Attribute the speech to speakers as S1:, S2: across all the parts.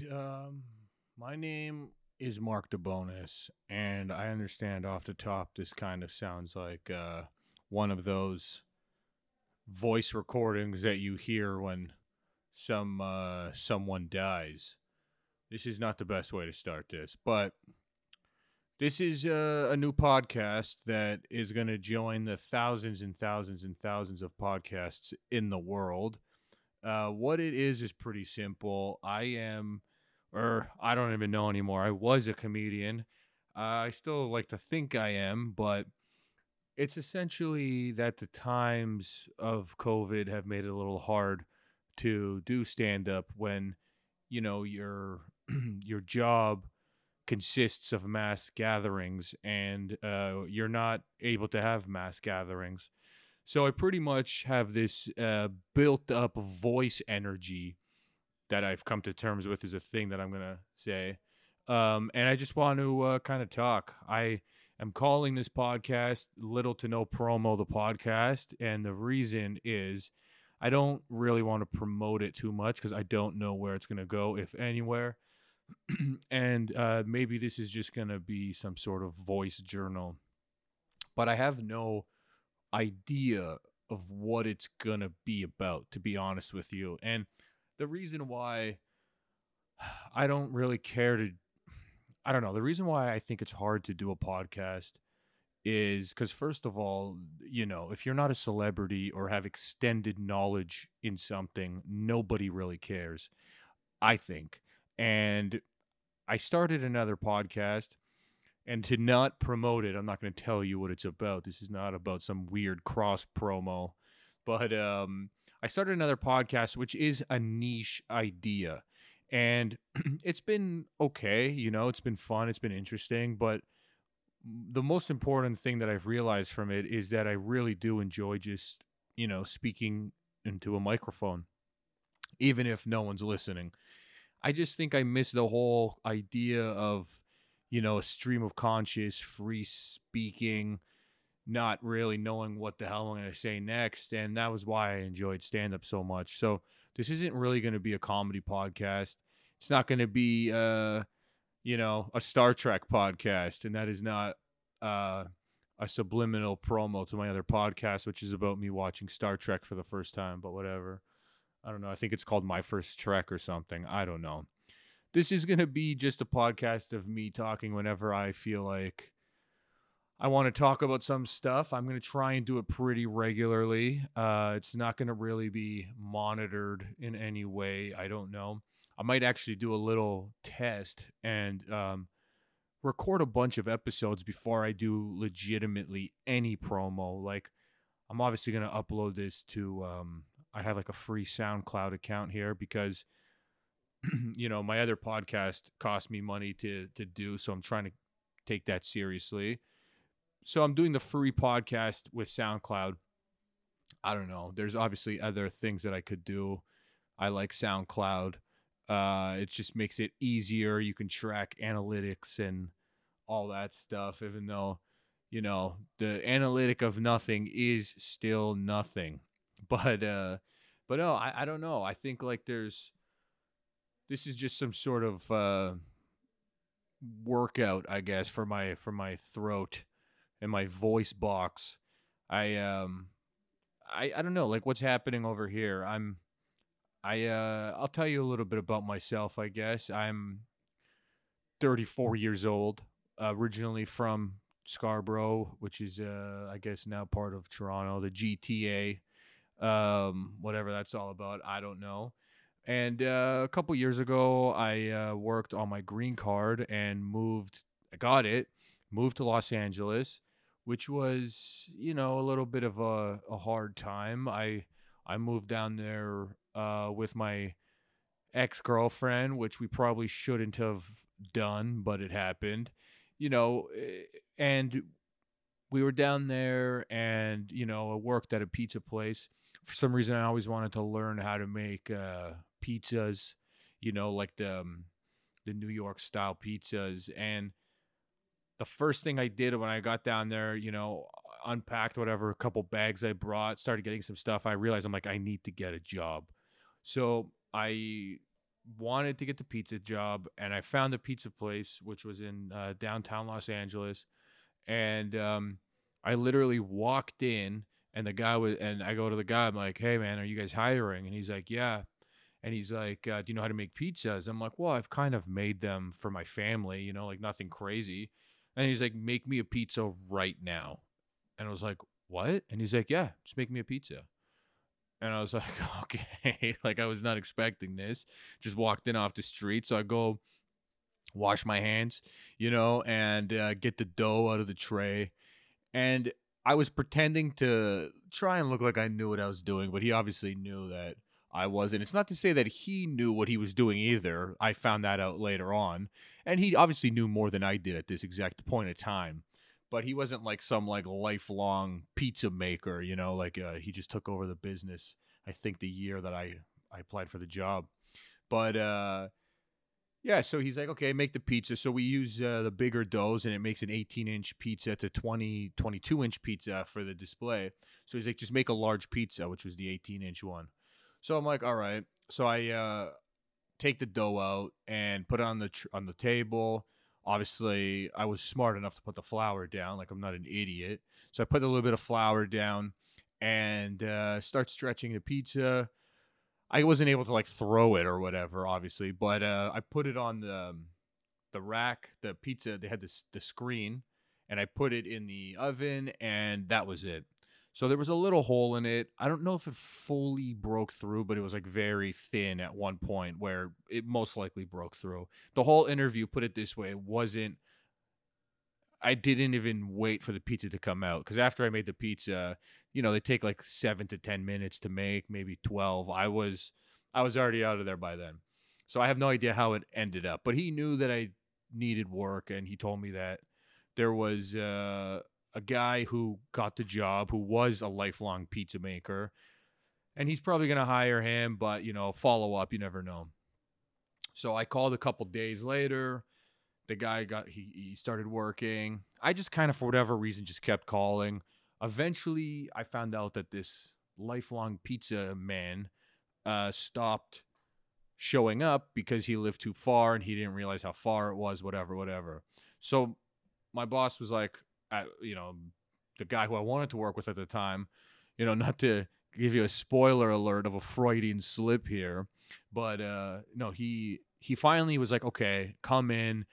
S1: Um, my name is Mark DeBonis, and I understand off the top this kind of sounds like uh, one of those voice recordings that you hear when some uh, someone dies. This is not the best way to start this, but this is uh, a new podcast that is going to join the thousands and thousands and thousands of podcasts in the world. Uh, what it is is pretty simple. I am, or I don't even know anymore. I was a comedian. Uh, I still like to think I am, but it's essentially that the times of COVID have made it a little hard to do stand up when, you know, your your job consists of mass gatherings and uh, you're not able to have mass gatherings. So I pretty much have this uh, built up voice energy that I've come to terms with is a thing that I'm going to say. Um, and I just want to uh, kind of talk. I am calling this podcast Little to No Promo, the podcast. And the reason is I don't really want to promote it too much because I don't know where it's going to go, if anywhere. and uh, maybe this is just going to be some sort of voice journal. But I have no idea of what it's to be about, to be honest with you. And the reason why I don't really care to, I don't know, the reason why I think it's hard to do a podcast is because, first of all, you know, if you're not a celebrity or have extended knowledge in something, nobody really cares, I think. And I started another podcast and to not promote it, I'm not going to tell you what it's about. This is not about some weird cross promo, but um, I started another podcast, which is a niche idea, and it's been okay. You know, it's been fun, it's been interesting, but the most important thing that I've realized from it is that I really do enjoy just you know speaking into a microphone, even if no one's listening. I just think I miss the whole idea of you know, a stream of conscious, free speaking, not really knowing what the hell I'm going to say next. And that was why I enjoyed stand up so much. So this isn't really going to be a comedy podcast. It's not going to be, uh, you know, a Star Trek podcast. And that is not uh, a subliminal promo to my other podcast, which is about me watching Star Trek for the first time, but whatever. I don't know. I think it's called My First Trek or something. I don't know this is going to be just a podcast of me talking whenever I feel like I want to talk about some stuff. I'm going to try and do it pretty regularly. Uh, it's not going to really be monitored in any way. I don't know. I might actually do a little test and um, record a bunch of episodes before I do legitimately any promo. Like, I'm obviously going to upload this to, um, I have like a free SoundCloud account here because you know, my other podcast cost me money to to do, so I'm trying to take that seriously. So I'm doing the free podcast with SoundCloud. I don't know. There's obviously other things that I could do. I like SoundCloud. Uh, it just makes it easier. You can track analytics and all that stuff, even though, you know, the analytic of nothing is still nothing. But uh but no, I, I don't know. I think like there's this is just some sort of uh, workout, I guess, for my for my throat and my voice box. I um I I don't know, like what's happening over here. I'm I uh I'll tell you a little bit about myself, I guess. I'm 34 years old, originally from Scarborough, which is uh I guess now part of Toronto, the GTA. Um whatever that's all about, I don't know. And uh, a couple years ago, I uh, worked on my green card and moved. I got it, moved to Los Angeles, which was you know a little bit of a, a hard time. I I moved down there uh, with my ex girlfriend, which we probably shouldn't have done, but it happened. You know, eh, and we were down there, and you know, I worked at a pizza place. For some reason, I always wanted to learn how to make uh, pizzas, you know, like the um, the New York style pizzas. And the first thing I did when I got down there, you know, unpacked whatever a couple bags I brought, started getting some stuff. I realized I'm like, I need to get a job. So I wanted to get the pizza job, and I found a pizza place which was in uh, downtown Los Angeles, and um, I literally walked in, and the guy was, and I go to the guy, I'm like, "Hey, man, are you guys hiring?" And he's like, "Yeah." And he's like, uh, "Do you know how to make pizzas?" I'm like, "Well, I've kind of made them for my family, you know, like nothing crazy." And he's like, "Make me a pizza right now." And I was like, "What?" And he's like, "Yeah, just make me a pizza." And I was like, "Okay." like I was not expecting this. Just walked in off the street, so I go wash my hands, you know, and uh, get the dough out of the tray. And I was pretending to try and look like I knew what I was doing, but he obviously knew that I was. And It's not to say that he knew what he was doing either. I found that out later on. And he obviously knew more than I did at this exact point of time. But he wasn't like some like lifelong pizza maker, you know, like uh, he just took over the business I think the year that I I applied for the job. But uh yeah, so he's like, okay, make the pizza. So we use uh, the bigger doughs, and it makes an 18 inch pizza to 20, 22 inch pizza for the display. So he's like, just make a large pizza, which was the 18 inch one. So I'm like, all right. So I uh, take the dough out and put it on the tr- on the table. Obviously, I was smart enough to put the flour down. Like I'm not an idiot. So I put a little bit of flour down and uh, start stretching the pizza. I wasn't able to like throw it or whatever, obviously, but uh, I put it on the um, the rack, the pizza. They had this the screen, and I put it in the oven, and that was it. So there was a little hole in it. I don't know if it fully broke through, but it was like very thin at one point where it most likely broke through. The whole interview, put it this way, it wasn't. I didn't even wait for the pizza to come out because after I made the pizza, you know, they take like seven to ten minutes to make, maybe twelve. I was, I was already out of there by then, so I have no idea how it ended up. But he knew that I needed work, and he told me that there was uh, a guy who got the job who was a lifelong pizza maker, and he's probably going to hire him. But you know, follow up, you never know. So I called a couple days later. The guy got he, he started working. I just kind of for whatever reason just kept calling. Eventually, I found out that this lifelong pizza man uh, stopped showing up because he lived too far and he didn't realize how far it was. Whatever, whatever. So my boss was like, uh, you know, the guy who I wanted to work with at the time, you know, not to give you a spoiler alert of a Freudian slip here, but uh, no, he he finally was like, okay, come in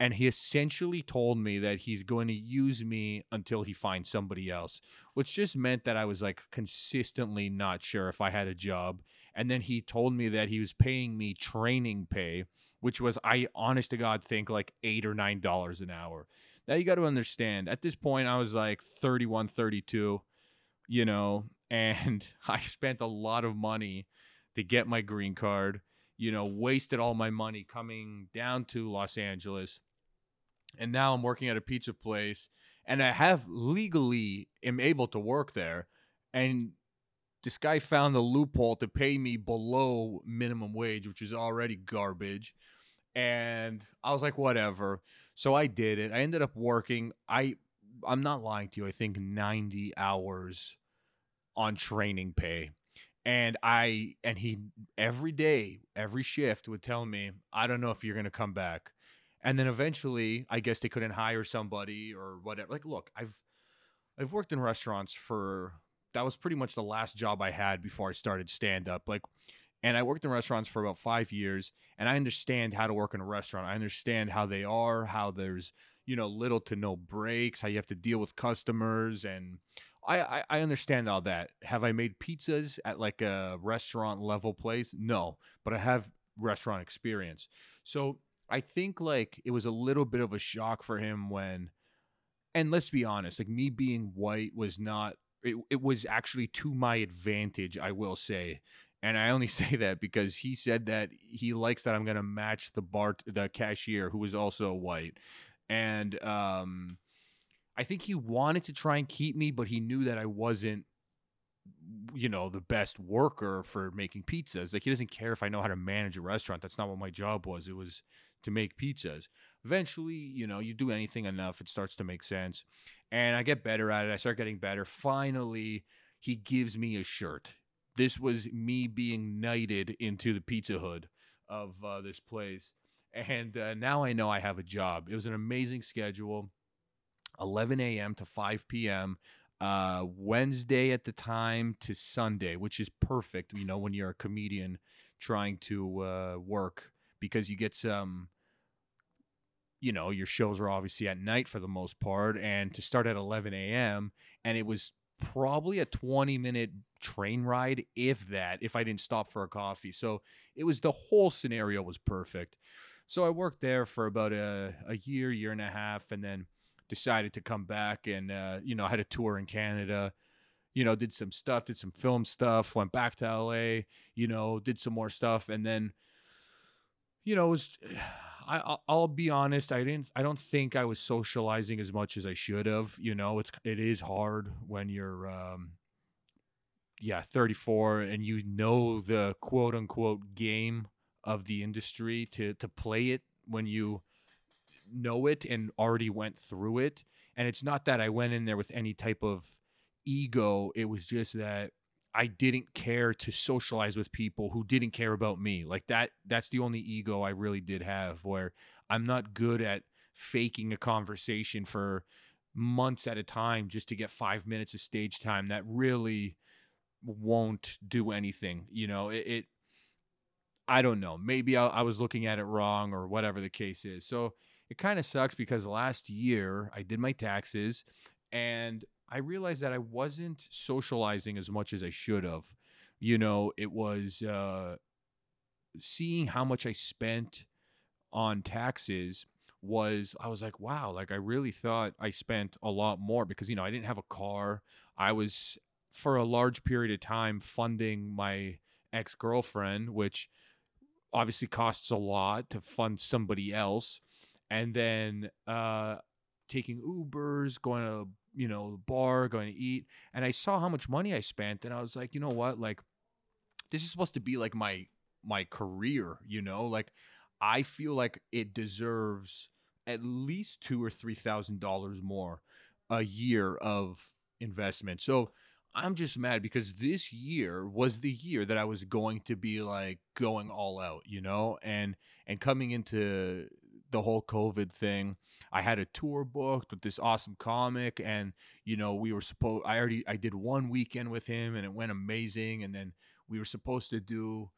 S1: and he essentially told me that he's going to use me until he finds somebody else which just meant that i was like consistently not sure if i had a job and then he told me that he was paying me training pay which was i honest to god think like eight or nine dollars an hour now you got to understand at this point i was like 31 32 you know and i spent a lot of money to get my green card you know, wasted all my money coming down to Los Angeles. And now I'm working at a pizza place and I have legally am able to work there. And this guy found a loophole to pay me below minimum wage, which is already garbage. And I was like, whatever. So I did it. I ended up working. I I'm not lying to you. I think 90 hours on training pay and I and he every day, every shift would tell me, "I don't know if you're to come back." And then eventually, I guess they couldn't hire somebody or whatever. Like, look, I've I've worked in restaurants for that was pretty much the last job I had before I started stand up. Like and I worked in restaurants for about 5 years and I understand how to work in a restaurant. I understand how they are, how there's, you know, little to no breaks, how you have to deal with customers and I, I, I understand all that. Have I made pizzas at like a restaurant level place? No, but I have restaurant experience. So I think like it was a little bit of a shock for him when, and let's be honest, like me being white was not. It, it was actually to my advantage, I will say. And I only say that because he said that he likes that I'm going to match the bar, the cashier who is also white. And um, I think he wanted to try and keep me, but he knew that I wasn't, you know, the best worker for making pizzas. Like he doesn't care if I know how to manage a restaurant. That's not what my job was. It was to make pizzas. Eventually, you know, you do anything enough, it starts to make sense. And I get better at it. I start getting better. Finally, he gives me a shirt. This was me being knighted into the Pizza Hood. of uh, this place. And uh, now I know I have a job. It was an amazing schedule 11 a.m. to 5 p.m. Uh, Wednesday at the time to Sunday, which is perfect, you know, when you're a comedian trying to uh, work because you get some you know, your shows are obviously at night for the most part, and to start at 11 a.m. and it was probably a 20 minute train ride, if that, if I didn't stop for a coffee. So it was the whole scenario was perfect. So I worked there for about a, a year, year and a half, and then decided to come back and uh, you know I had a tour in Canada. You know, did some stuff, did some film stuff, went back to LA. You know, did some more stuff, and then you know it was I I'll be honest. I didn't. I don't think I was socializing as much as I should have. You know, it's it is hard when you're, um, yeah, 34 and you know the quote unquote game of the industry to to play it when you know it and already went through it. And it's not that I went in there with any type of ego. It was just that I didn't care to socialize with people who didn't care about me. Like that that's the only ego I really did have where I'm not good at faking a conversation for months at a time just to get 5 minutes of stage time that really won't do anything. You know, it, it I don't know. Maybe I, I was looking at it wrong or whatever the case is. So it kind of sucks because last year I did my taxes and I realized that I wasn't socializing as much as I should have. You know, it was uh, seeing how much I spent on taxes was I was like, wow, like I really thought I spent a lot more because you know I didn't have a car. I was for a large period of time funding my ex girlfriend, which obviously costs a lot to fund somebody else, and then uh, taking Ubers, going to you know, the bar, going to eat, and I saw how much money I spent, and I was like, you know what, like this is supposed to be like my my career, you know, like I feel like it deserves at least two or three thousand dollars more a year of investment. So I'm just mad because this year was the year that I was going to be like going all out, you know, and and coming into the whole COVID thing. I had a tour booked with this awesome comic, and you know we were supposed. I already I did one weekend with him, and it went amazing. And then we were supposed to do.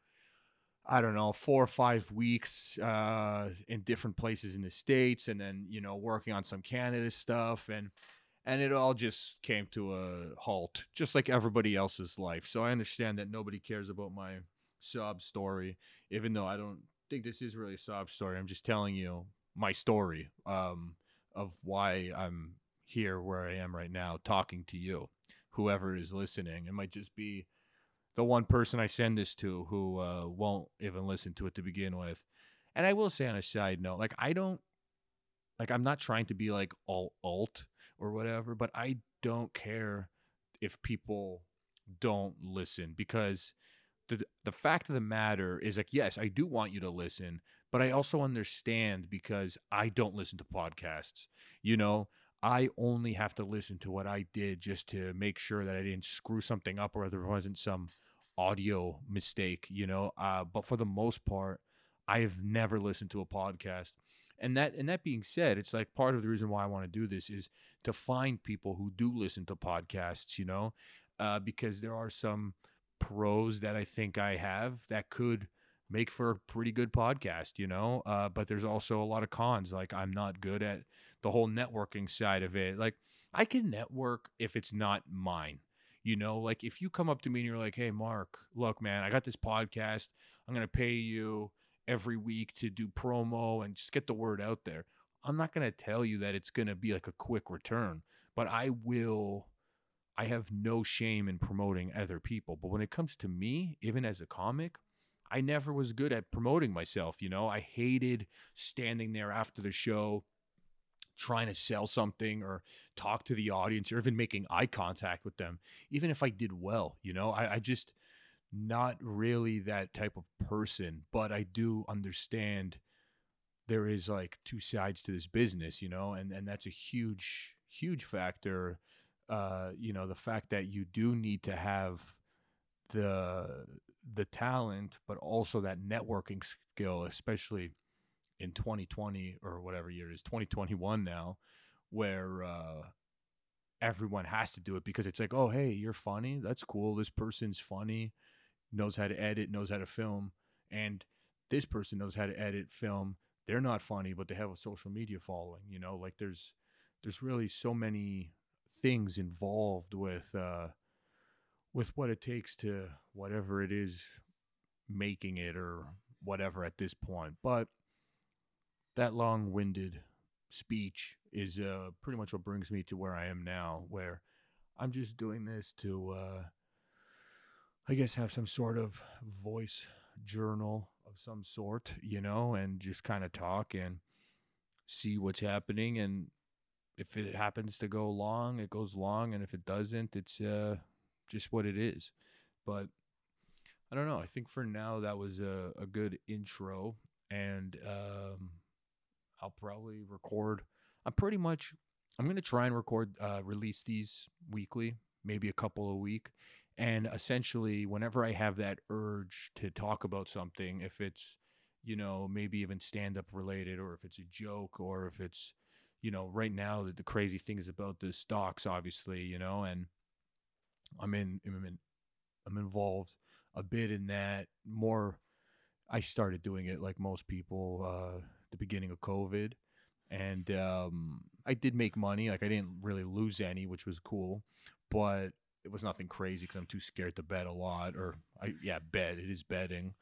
S1: I don't know, four or five weeks uh, in different places in the states, and then you know working on some Canada stuff, and and it all just came to a halt, just like everybody else's life. So I understand that nobody cares about my sob story, even though I don't think this is really a sob story. I'm just telling you my story um, of why I'm here where I am right now, talking to you, whoever is listening. It might just be the one person I send this to who uh, won't even listen to it to begin with. And I will say on a side note, like I don't, like I'm not trying to be like all alt or whatever, but I don't care if people don't listen because the the fact of the matter is like yes i do want you to listen but i also understand because i don't listen to podcasts you know? I only have to listen to what i did just to make sure that i didn't screw something up or there wasn't some audio mistake you know? Uh, but for the most part i have never listened to a podcast. And that and that being said it's like part of the reason why i want to do this is to find people who do listen to podcasts you know? Uh, because there are some pros that I think I have that could make for a pretty good podcast, you know. Uh, but there's also a lot of cons. Like I'm not good at the whole networking side of it. Like I can network if it's not mine. You know, like if you come up to me and you're like, "Hey, Mark, look, man, I got this podcast. I'm gonna pay you every week to do promo and just get the word out there." I'm not gonna tell you that it's gonna be like a quick return, but I will I have no shame in promoting other people. But when it comes to me, even as a comic, I never was good at promoting myself. You know, I hated standing there after the show trying to sell something or talk to the audience or even making eye contact with them, even if I did well. You know, I, I just not really that type of person, but I do understand there is like two sides to this business, you know, and, and that's a huge, huge factor uh, you know, the fact that you do need to have the the talent, but also that networking skill, especially in 2020 or whatever year it is, 2021 now, where uh, everyone has to do it because it's like, oh, hey, you're funny. That's cool. This person's funny, knows how to edit, knows how to film. And this person knows how to edit, film. They're not funny, but they have a social media following. You know, like there's there's really so many things involved with uh, with what it takes to whatever it is making it or whatever at this point. But that long-winded speech is uh, pretty much what brings me to where I am now, where I'm just doing this to, uh, I guess, have some sort of voice journal of some sort, you know, and just kind of talk and see what's happening. And if it happens to go long, it goes long, and if it doesn't, it's uh, just what it is. But I don't know. I think for now that was a, a good intro, and um, I'll probably record. I'm pretty much. I'm gonna try and record, uh, release these weekly, maybe a couple a week, and essentially, whenever I have that urge to talk about something, if it's you know maybe even stand up related, or if it's a joke, or if it's you know right now the, the crazy thing is about the stocks, obviously, you know, and I'm in, I'm in, I'm involved a bit in that more. I started doing it like most people. Uh, the beginning of COVID, and um, I did make money. Like I didn't really lose any, which was cool, but it was nothing crazy because I'm too scared to bet a lot. Or I yeah, bet it is betting.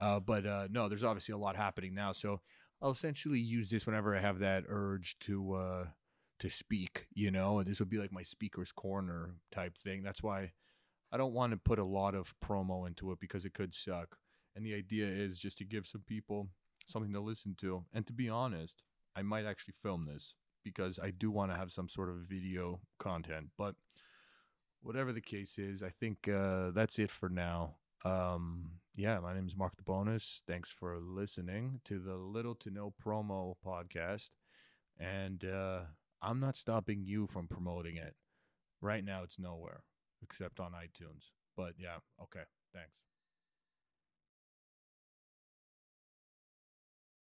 S1: Uh, but uh, no, there's obviously a lot happening now, so I'll essentially use this whenever I have that urge to uh, to speak. You know, this would be like my speaker's corner type thing. That's why I don't want to put a lot of promo into it because it could suck. And the idea is just to give some people something to listen to. And to be honest, I might actually film this because I do want to have some sort of video content. But whatever the case is, I think uh, that's it for now. Um, yeah, my name is Mark DeBonis. Thanks for listening to the Little to No Promo podcast. And uh, I'm not stopping you from promoting it. Right now, it's nowhere except on iTunes. But yeah, okay. Thanks.